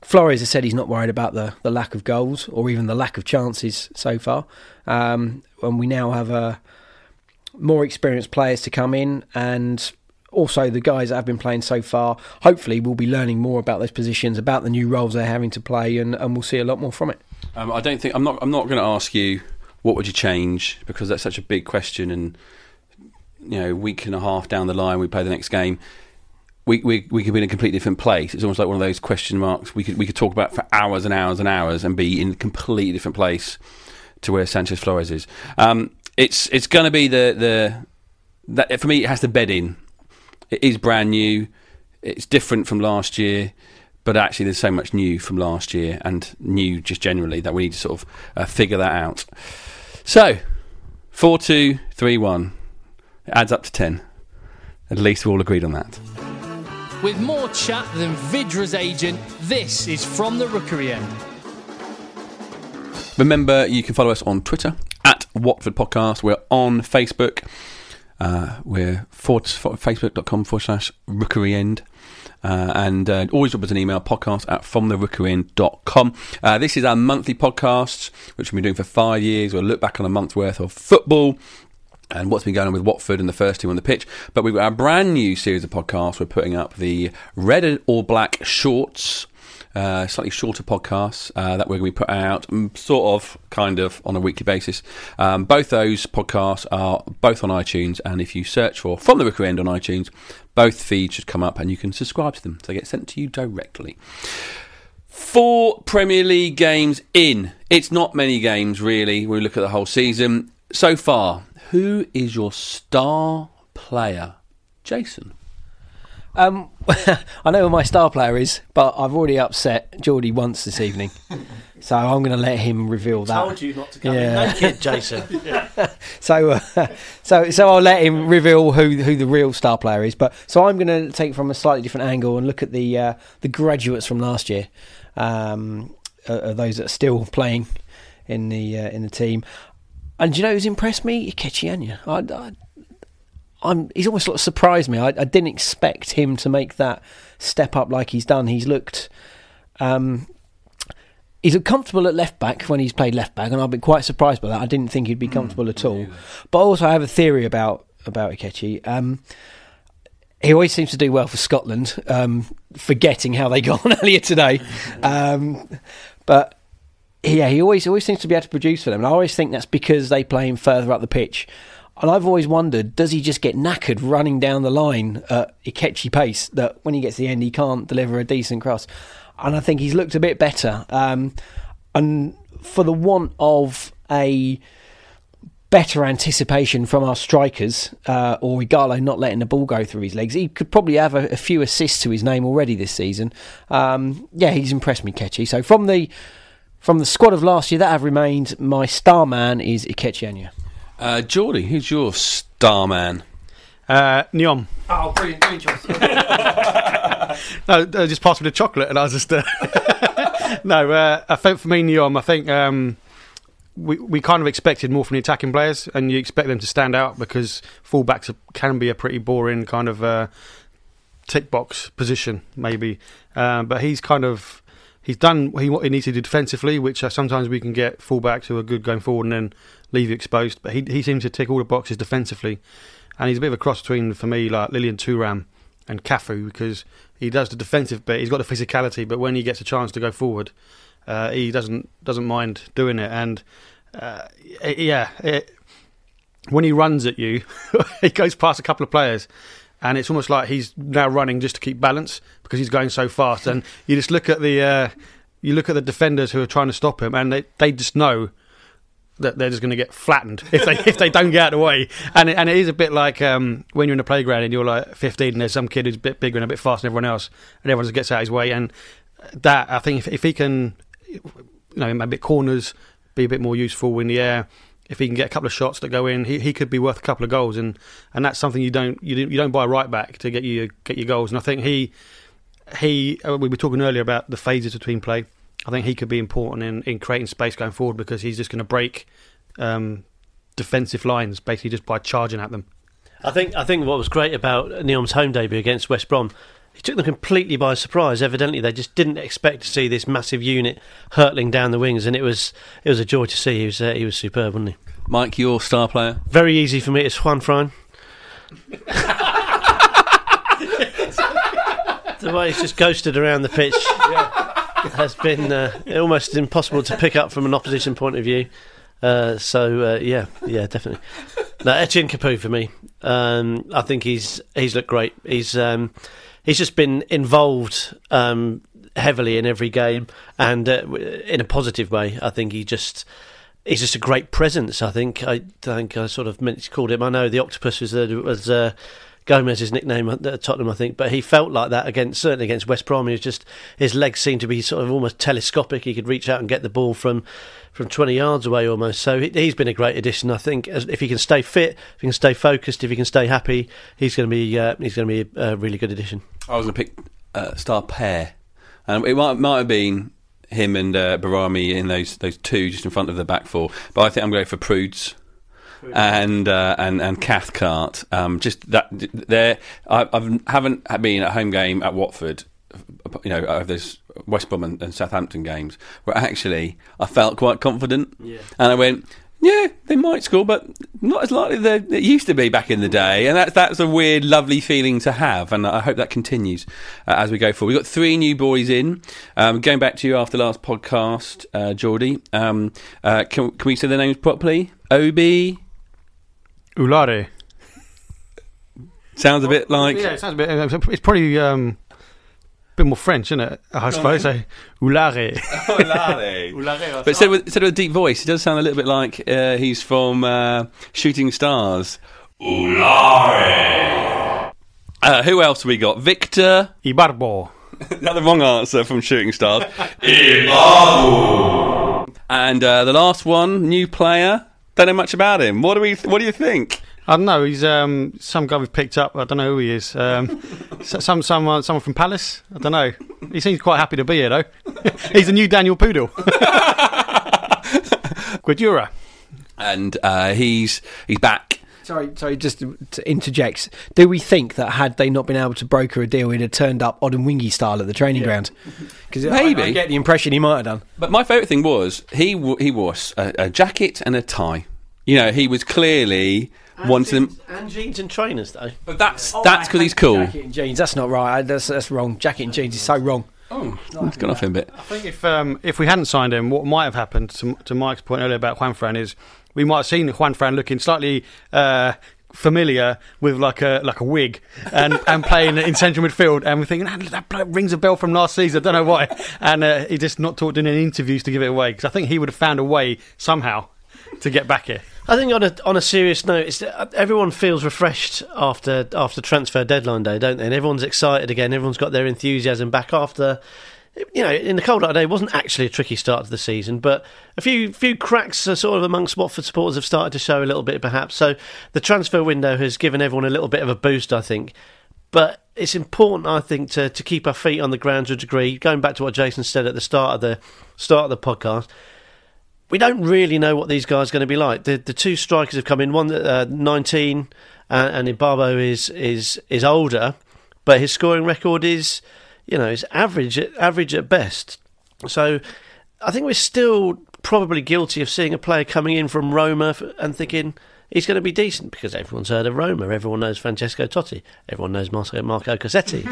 Flores has said he's not worried about the, the lack of goals or even the lack of chances so far. Um, and we now have uh, more experienced players to come in, and also the guys that have been playing so far. Hopefully, we'll be learning more about those positions, about the new roles they're having to play, and, and we'll see a lot more from it. Um, I don't think I'm not. I'm not going to ask you what would you change because that's such a big question, and you know, week and a half down the line, we play the next game. We, we, we could be in a completely different place. It's almost like one of those question marks we could we could talk about for hours and hours and hours and be in a completely different place to where Sanchez Flores is. Um, it's it's going to be the the that for me it has to bed in. It is brand new. It's different from last year, but actually there's so much new from last year and new just generally that we need to sort of uh, figure that out. So four two three one it adds up to ten. At least we're all agreed on that. With more chat than Vydra's agent, this is From the Rookery End. Remember, you can follow us on Twitter at Watford Podcast. We're on Facebook. Uh, we're forward, forward, facebook.com forward slash rookery end. Uh, and uh, always drop us an email podcast at fromtherookeryend.com. Uh, this is our monthly podcast, which we've been doing for five years. We'll look back on a month's worth of football and what's been going on with Watford and the first team on the pitch. But we've got our brand new series of podcasts. We're putting up the Red or Black Shorts uh, slightly shorter podcasts uh, that we're going to be putting out, mm, sort of, kind of, on a weekly basis. Um, both those podcasts are both on iTunes, and if you search for From the Rookery End on iTunes, both feeds should come up, and you can subscribe to them. So they get sent to you directly. Four Premier League games in. It's not many games, really, when we look at the whole season. So far, who is your star player? Jason. Um, I know who my star player is, but I've already upset Geordie once this evening, so I'm going to let him reveal that. Told you not to come Yeah. in naked, Jason. So, uh, so, so I'll let him reveal who who the real star player is. But so I'm going to take it from a slightly different angle and look at the uh, the graduates from last year, um, uh, uh, those that are still playing in the uh, in the team. And do you know who's impressed me? Ikechi Anya. I, I, I'm, he's almost sort of surprised me. I, I didn't expect him to make that step up like he's done. He's looked. Um, He's comfortable at left back when he's played left back, and I've been quite surprised by that. I didn't think he'd be comfortable at all. But also, I have a theory about about Ikechi. Um, he always seems to do well for Scotland, um, forgetting how they got on earlier today. Um, but yeah, he always always seems to be able to produce for them, and I always think that's because they play him further up the pitch. And I've always wondered, does he just get knackered running down the line at a catchy pace that when he gets to the end he can't deliver a decent cross? And I think he's looked a bit better. Um, and for the want of a better anticipation from our strikers, uh, or Ighalo not letting the ball go through his legs, he could probably have a, a few assists to his name already this season. Um, yeah, he's impressed me, Ketchy. So from the from the squad of last year that have remained, my star man is Ikechi Anya. Uh, Geordie, who's your star man? Uh, Nyom. Oh, brilliant, brilliant choice. No, they just passed me the chocolate, and I was just. Uh, no, uh, I think for me, Nyom, I think um, we we kind of expected more from the attacking players, and you expect them to stand out because fullbacks are- can be a pretty boring kind of uh, tick box position, maybe. Um, but he's kind of he's done what he, needs to do defensively, which uh, sometimes we can get fullbacks who are good going forward and then leave you exposed. But he he seems to tick all the boxes defensively, and he's a bit of a cross between for me like Lilian Thuram and Cafu because he does the defensive bit. He's got the physicality, but when he gets a chance to go forward, uh, he doesn't doesn't mind doing it. And uh, it- yeah, it, when he runs at you, he goes past a couple of players, and it's almost like he's now running just to keep balance because he's going so fast. And you just look at the uh, you look at the defenders who are trying to stop him, and they they just know that they're just going to get flattened if they if they don't get out of the way. And it, and it is a bit like um, when you're in a playground and you're like 15 and there's some kid who's a bit bigger and a bit faster than everyone else, and everyone just gets out of his way. And that I think if, if he can you know, maybe corners, be a bit more useful in the air. If he can get a couple of shots that go in, he, he could be worth a couple of goals, and, and that's something you don't you you don't buy right back to get you get your goals. And I think he he uh, we were talking earlier about the phases between play. I think he could be important in, in creating space going forward because he's just going to break um, defensive lines basically just by charging at them. I think I think what was great about Nyom's home debut against West Brom, he took them completely by surprise. Evidently, they just didn't expect to see this massive unit hurtling down the wings, and it was it was a joy to see. He was uh, he was superb, wasn't he? Mike, your star player. Very easy for me. It's Juan Fran. the way he's just ghosted around the pitch has been uh, almost impossible to pick up from an opposition point of view. Uh, so uh, yeah, yeah, definitely. Now Etienne Capoue for me. Um, I think he's he's looked great. He's um, he's just been involved um, heavily in every game and uh, in a positive way. I think he just he's just a great presence. I think I think I sort of meant- called him. I know the octopus was uh, was uh, Gomes's nickname at Tottenham, I think, but he felt like that against certainly against West Brom. He was just his legs seemed to be sort of almost telescopic. He could reach out and get the ball from from 20 yards away almost. So he, he's been a great addition. I think as, if he can stay fit, if he can stay focused, if he can stay happy, he's going to be uh, he's going to be a, really good addition. I was going to pick uh, star pair, and it might might have been him and uh, Behrami in those those two just in front of the back four. But I think I'm going for Prudes. And uh, and and Cathcart, um, just that there. I I've, haven't been at home game at Watford, you know, of this West Brom and, and Southampton games where actually I felt quite confident, Yeah. and I went, yeah, they might score, but not as likely as it used to be back in the day. And that's that's a weird, lovely feeling to have, and I hope that continues uh, as we go forward. We've got three new boys in. Um, going back to you after last podcast, uh, Geordie. Um, uh, can, can we say their names properly? Obbi Oulare. sounds a bit like yeah, it sounds a bit. uh, It's probably um, a bit more French, isn't it? I suppose. So, Oulare. Oulare. But said with, said with a deep voice, it does sound a little bit like uh, he's from uh, Shooting Stars. Uh, who else we got? Victor. Ibarbo. Not the wrong answer from Shooting Stars. Ibarbo. and uh, the last one, new player. Don't know much about him. What do we? What do you think? I don't know. He's um, some guy we've picked up. I don't know who he is. Um, some someone someone from Palace. I don't know. He seems quite happy to be here though. He's the new Daniel Pudil. Guedioura. And uh, he's he's back. Sorry, sorry, just to, to interject. Do we think that had they not been able to broker a deal, he'd have turned up Odemwingie style at the training ground? Because Maybe. I, get the impression he might have done. But my favourite thing was he w- he wore a jacket and a tie. You know, he was clearly wanting them. and jeans and trainers though. But that's that's because he's cool. Jacket and jeans. That's not right. That's that's wrong. Jacket and jeans is so wrong. Oh, it's gone off him a bit. I think if um, if we hadn't signed him, what might have happened to, to Mike's point earlier about Juan Fran is we might have seen Juan Fran looking slightly uh, familiar with like a like a wig and, and playing in central midfield, and we're thinking "Ah, that rings a bell from last season. I don't know why, and uh, he just not talked in any interviews to give it away because I think he would have found a way somehow to get back here. I think on a on a serious note, it's, uh, everyone feels refreshed after after transfer deadline day, don't they? And everyone's excited again. Everyone's got their enthusiasm back after. You know, in the cold light of day, it wasn't actually a tricky start to the season, but a few few cracks uh, sort of amongst Watford supporters have started to show a little bit, perhaps. So the transfer window has given everyone a little bit of a boost, I think. But it's important, I think, to, to keep our feet on the ground to a degree. Going back to what Jason said at the start of the start of the podcast, we don't really know what these guys are going to be like. The the two strikers have come in. One uh, nineteen, uh, and Ibarbo is is is older, but his scoring record is, you know, it's average at, average at best. So, I think we're still probably guilty of seeing a player coming in from Roma and thinking he's going to be decent because everyone's heard of Roma, everyone knows Francesco Totti, everyone knows Marco, Marco Cassetti.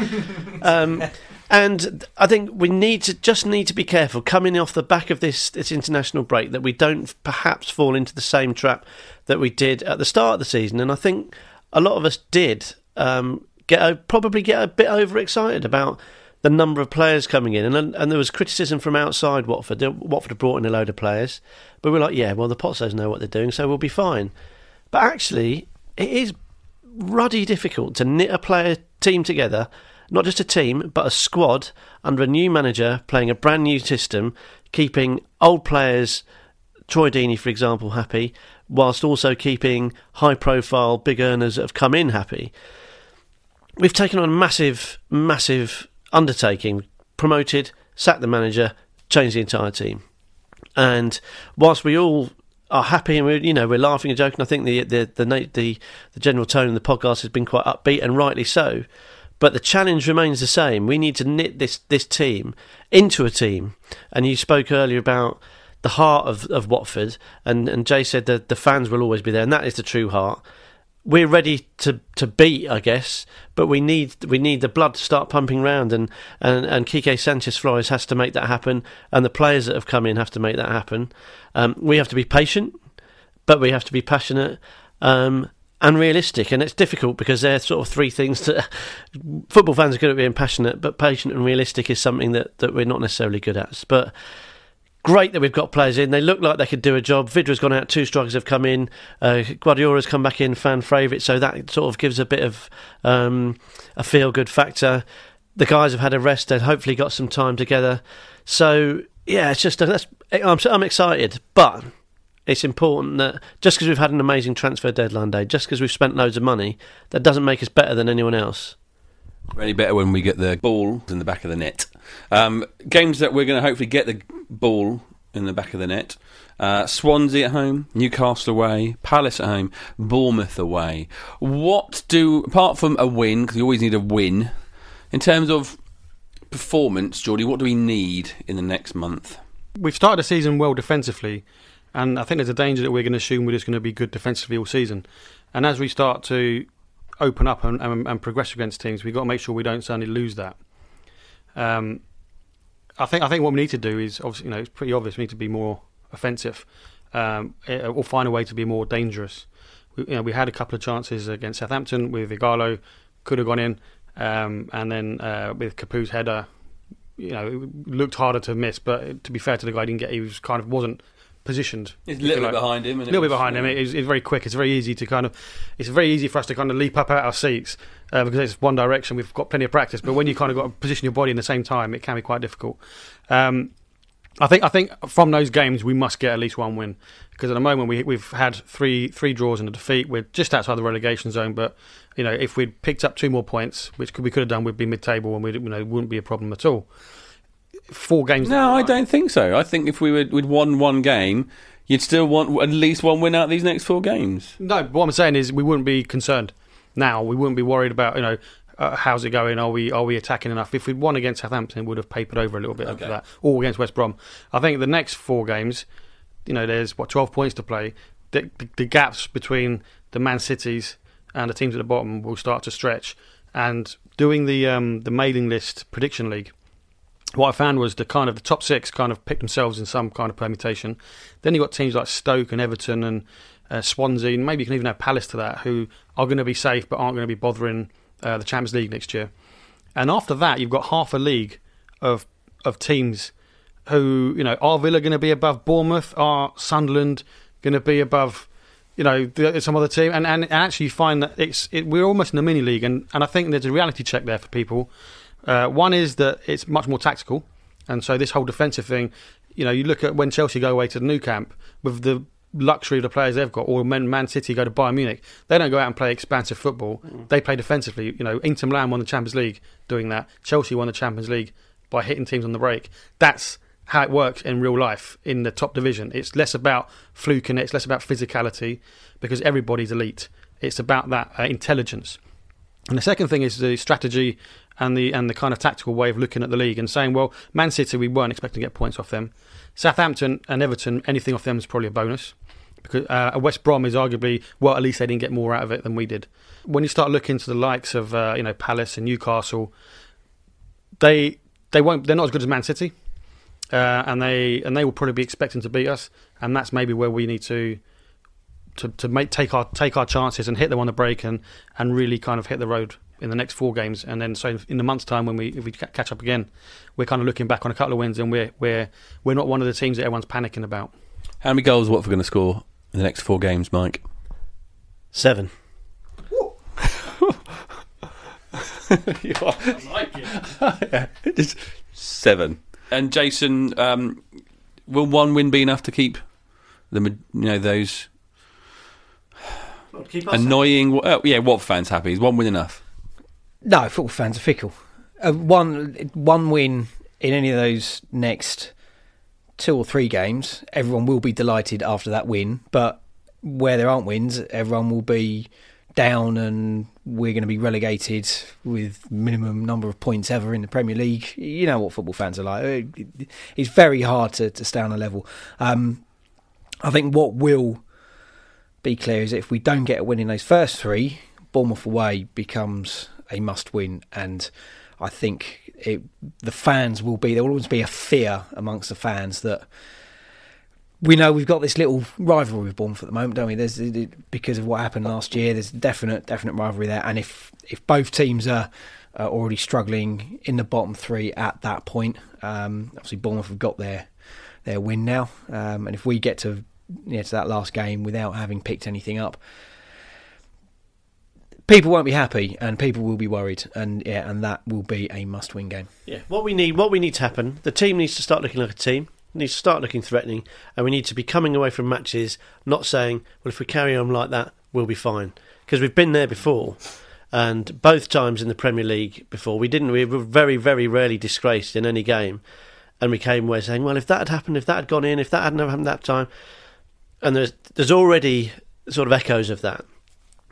um, and I think we need to just need to be careful coming off the back of this this international break that we don't perhaps fall into the same trap that we did at the start of the season. And I think a lot of us did um, get probably get a bit overexcited about the number of players coming in, and and there was criticism from outside Watford. Watford had brought in a load of players, but we're like, yeah, well the Pozzos know what they're doing, so we'll be fine. But actually, it is ruddy difficult to knit a player team together, not just a team, but a squad under a new manager playing a brand new system, keeping old players, Troy Deeney, for example, happy, whilst also keeping high profile big earners that have come in happy. We've taken on massive, massive undertaking, promoted, sacked the manager, changed the entire team. And whilst we all are happy and we're you know we're laughing and joking, I think the the the the, the, general tone of the podcast has been quite upbeat and rightly so. But the challenge remains the same. We need to knit this this team into a team. And you spoke earlier about the heart of, of Watford, and, and Jay said that the fans will always be there, and that is the true heart. We're ready to, to beat, I guess, but we need we need the blood to start pumping round, and, and, and Quique Sanchez Flores has to make that happen, and the players that have come in have to make that happen. Um, we have to be patient, but we have to be passionate. Um, and realistic. And it's difficult because they're sort of three things that football fans are good at being passionate, but patient and realistic is something that, that we're not necessarily good at. But great that we've got players in. They look like they could do a job. Vydra's gone out, two strikers have come in. Uh, Guedioura's come back in, fan favourite. So that sort of gives a bit of um, a feel good factor. The guys have had a rest. They've hopefully got some time together. So yeah, it's just that's, I'm, I'm excited, but it's important that just because we've had an amazing transfer deadline day, just because we've spent loads of money, that doesn't make us better than anyone else. We're better when we get the ball in the back of the net. Um, games that we're going to hopefully get the ball in the back of the net. Uh, Swansea at home, Newcastle away, Palace at home, Bournemouth away. What do, apart from a win, because you always need a win, in terms of performance, Geordie, what do we need in the next month? We've started the season well defensively, and I think there's a danger that we're going to assume we're just going to be good defensively all season. And as we start to open up and, and, and progress against teams, we've got to make sure we don't suddenly lose that. Um, I think I think what we need to do is obviously you know it's pretty obvious we need to be more offensive, um, eh, or find a way to be more dangerous. We, you know, we had a couple of chances against Southampton with Ighalo, could have gone in, um, and then uh, with Capoue's header, you know, it looked harder to miss. But to be fair to the guy, he didn't get. He was kind of wasn't positioned. It's a little bit like. behind him. A little bit behind him. It's, it's, very quick. It's very easy to kind of. It's very easy for us to kind of leap up out our seats uh, because it's one direction. We've got plenty of practice, but when you kind of got to position your body in the same time, it can be quite difficult. Um, I think. I think from those games we must get at least one win because at the moment we, we've had three three draws and a defeat. We're just outside the relegation zone, but you know if we'd picked up two more points, which we could have done, we'd be mid-table and we you know wouldn't be a problem at all. Four games. No, I don't think so. I think if we would we'd won one game, you'd still want at least one win out of these next four games. No, what I'm saying is we wouldn't be concerned now. We wouldn't be worried about you know uh, how's it going? Are we are we attacking enough? If we'd won against Southampton, it would have papered over a little bit okay. after that, or against West Brom. I think the next four games, you know, there's what 12 points to play. The, the, the gaps between the Man Cities and the teams at the bottom will start to stretch. And doing the um, the mailing list prediction league, what I found was the kind of the top six kind of picked themselves in some kind of permutation. Then you got teams like Stoke and Everton and uh, Swansea, and maybe you can even add Palace to that, who are going to be safe but aren't going to be bothering uh, the Champions League next year. And after that, you've got half a league of of teams who you know are Villa going to be above Bournemouth? Are Sunderland going to be above? You know, some other team, and, and actually you find that it's it, we're almost in a mini league, and, and I think there's a reality check there for people uh, one is that it's much more tactical, and so this whole defensive thing, you know, you look at when Chelsea go away to the Nou Camp with the luxury of the players they've got, or when Man City go to Bayern Munich, they don't go out and play expansive football. Mm. They play defensively. You know, Inter Milan won the Champions League doing that. Chelsea won the Champions League by hitting teams on the break. That's how it works in real life in the top division. It's less about fluke and it's less about physicality because everybody's elite. It's about that uh, intelligence. And the second thing is the strategy and the and the kind of tactical way of looking at the league and saying, well, Man City, we weren't expecting to get points off them. Southampton and Everton, anything off them is probably a bonus because uh, West Brom is arguably well, at least they didn't get more out of it than we did. When you start looking to the likes of uh, you know Palace and Newcastle, they they won't they're not as good as Man City, uh, and they and they will probably be expecting to beat us, and that's maybe where we need to. To, to make take our take our chances and hit them on the break and, and really kind of hit the road in the next four games, and then so in the month's time when we if we catch up again, we're kind of looking back on a couple of wins, and we're we're we're not one of the teams that everyone's panicking about. How many goals Watford going to score in the next four games, Mike? Seven. you are. I like it. Just seven. And Jason, um, will one win be enough to keep the you know those Keep us annoying? Oh, yeah, what fans happy? Is one win enough? No, football fans are fickle. Uh, one one win in any of those next two or three games, everyone will be delighted after that win. But where there aren't wins, everyone will be down, and we're going to be relegated with minimum number of points ever in the Premier League. You know what football fans are like. It's very hard to, to stay on a level. Um, I think what will be clear is if we don't get a win in those first three, Bournemouth away becomes a must win, and I think it, the fans will be there will always be a fear amongst the fans that we know we've got this little rivalry with Bournemouth at the moment, don't we? There's because of what happened last year. There's definite definite rivalry there, and if if both teams are uh, already struggling in the bottom three at that point, um, obviously Bournemouth have got their their win now, um, and if we get to you know, to that last game without having picked anything up, people won't be happy and people will be worried, and yeah, and that will be a must-win game. Yeah, what we need, what we need to happen, the team needs to start looking like a team, needs to start looking threatening, and we need to be coming away from matches not saying, "Well, if we carry on like that, we'll be fine," because we've been there before, and both times in the Premier League before, we didn't. We were very, very rarely disgraced in any game, and we came away saying, "Well, if that had happened, if that had gone in, if that hadn't happened that time," and there's there's already sort of echoes of that.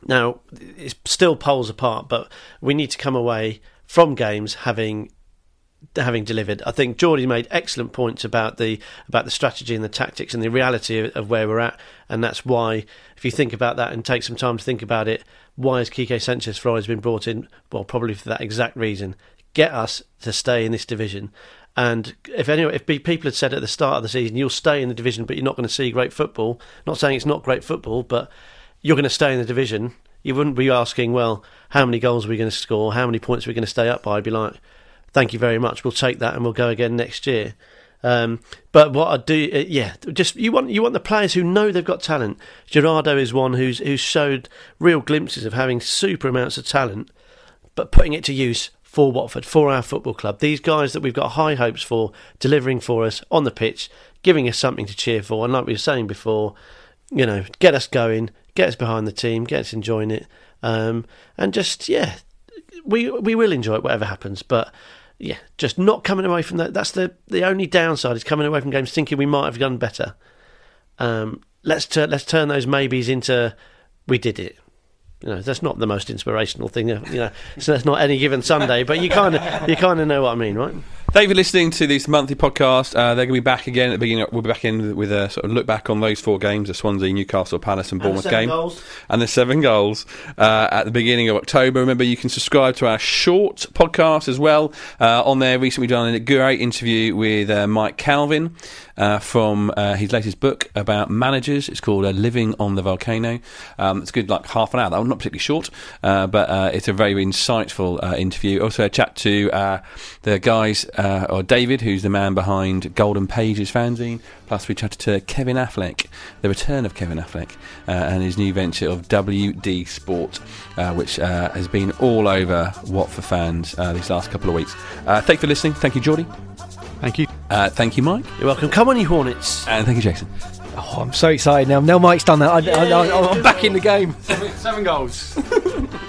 Now, it's still poles apart, but we need to come away from games having having delivered. I think Geordie made excellent points about the about the strategy and the tactics and the reality of, of where we're at, and that's why, if you think about that and take some time to think about it, why has Quique Sanchez Flores been brought in? Well, probably for that exact reason: get us to stay in this division. And if any, if people had said at the start of the season, you'll stay in the division, but you're not going to see great football. Not saying it's not great football, but you're going to stay in the division. You wouldn't be asking, well, how many goals are we going to score? How many points are we going to stay up by? I'd be like, thank you very much. We'll take that and we'll go again next year. Um, but what I do, uh, yeah, just you want you want the players who know they've got talent. Jurado is one who's who's showed real glimpses of having super amounts of talent, but putting it to use for Watford, for our football club. These guys that we've got high hopes for, delivering for us on the pitch, giving us something to cheer for. And like we were saying before, you know, get us going, get us behind the team, gets enjoying it, um, and just yeah, we we will enjoy it whatever happens. But yeah, just not coming away from that. That's the the only downside is coming away from games thinking we might have done better. Um, let's let's turn those maybes into we did it. You know, that's not the most inspirational thing. You know, so that's not any given Sunday, but you kind of you kind of know what I mean, right? Thank you for listening to this monthly podcast. Uh, they're going to be back again at the beginning. We'll be back in with a sort of look back on those four games: the Swansea, Newcastle, Palace, and Bournemouth game, and the seven goals uh, at the beginning of October. Remember, you can subscribe to our short podcast as well. Uh, on there, recently done a great interview with uh, Mike Calvin uh, from uh, his latest book about managers. It's called uh, "Living on the Volcano." Um, it's good, like half an hour. That one, not particularly short, uh, but uh, it's a very insightful uh, interview. Also, a chat to uh, the guys, uh, or David, who's the man behind Golden Pages fanzine. Plus, we chatted to Kevin Affleck, the return of Kevin Affleck, uh, and his new venture of WD Sport, uh, which uh, has been all over Watford fans uh, these last couple of weeks. Uh, thank you for listening. Thank you, Geordie. Thank you. Uh, thank you, Mike. You're welcome. Come on, you Hornets. And thank you, Jason. Oh, I'm so excited now. Now Mike's done that. I, I, I, I'm back in the game. Seven goals.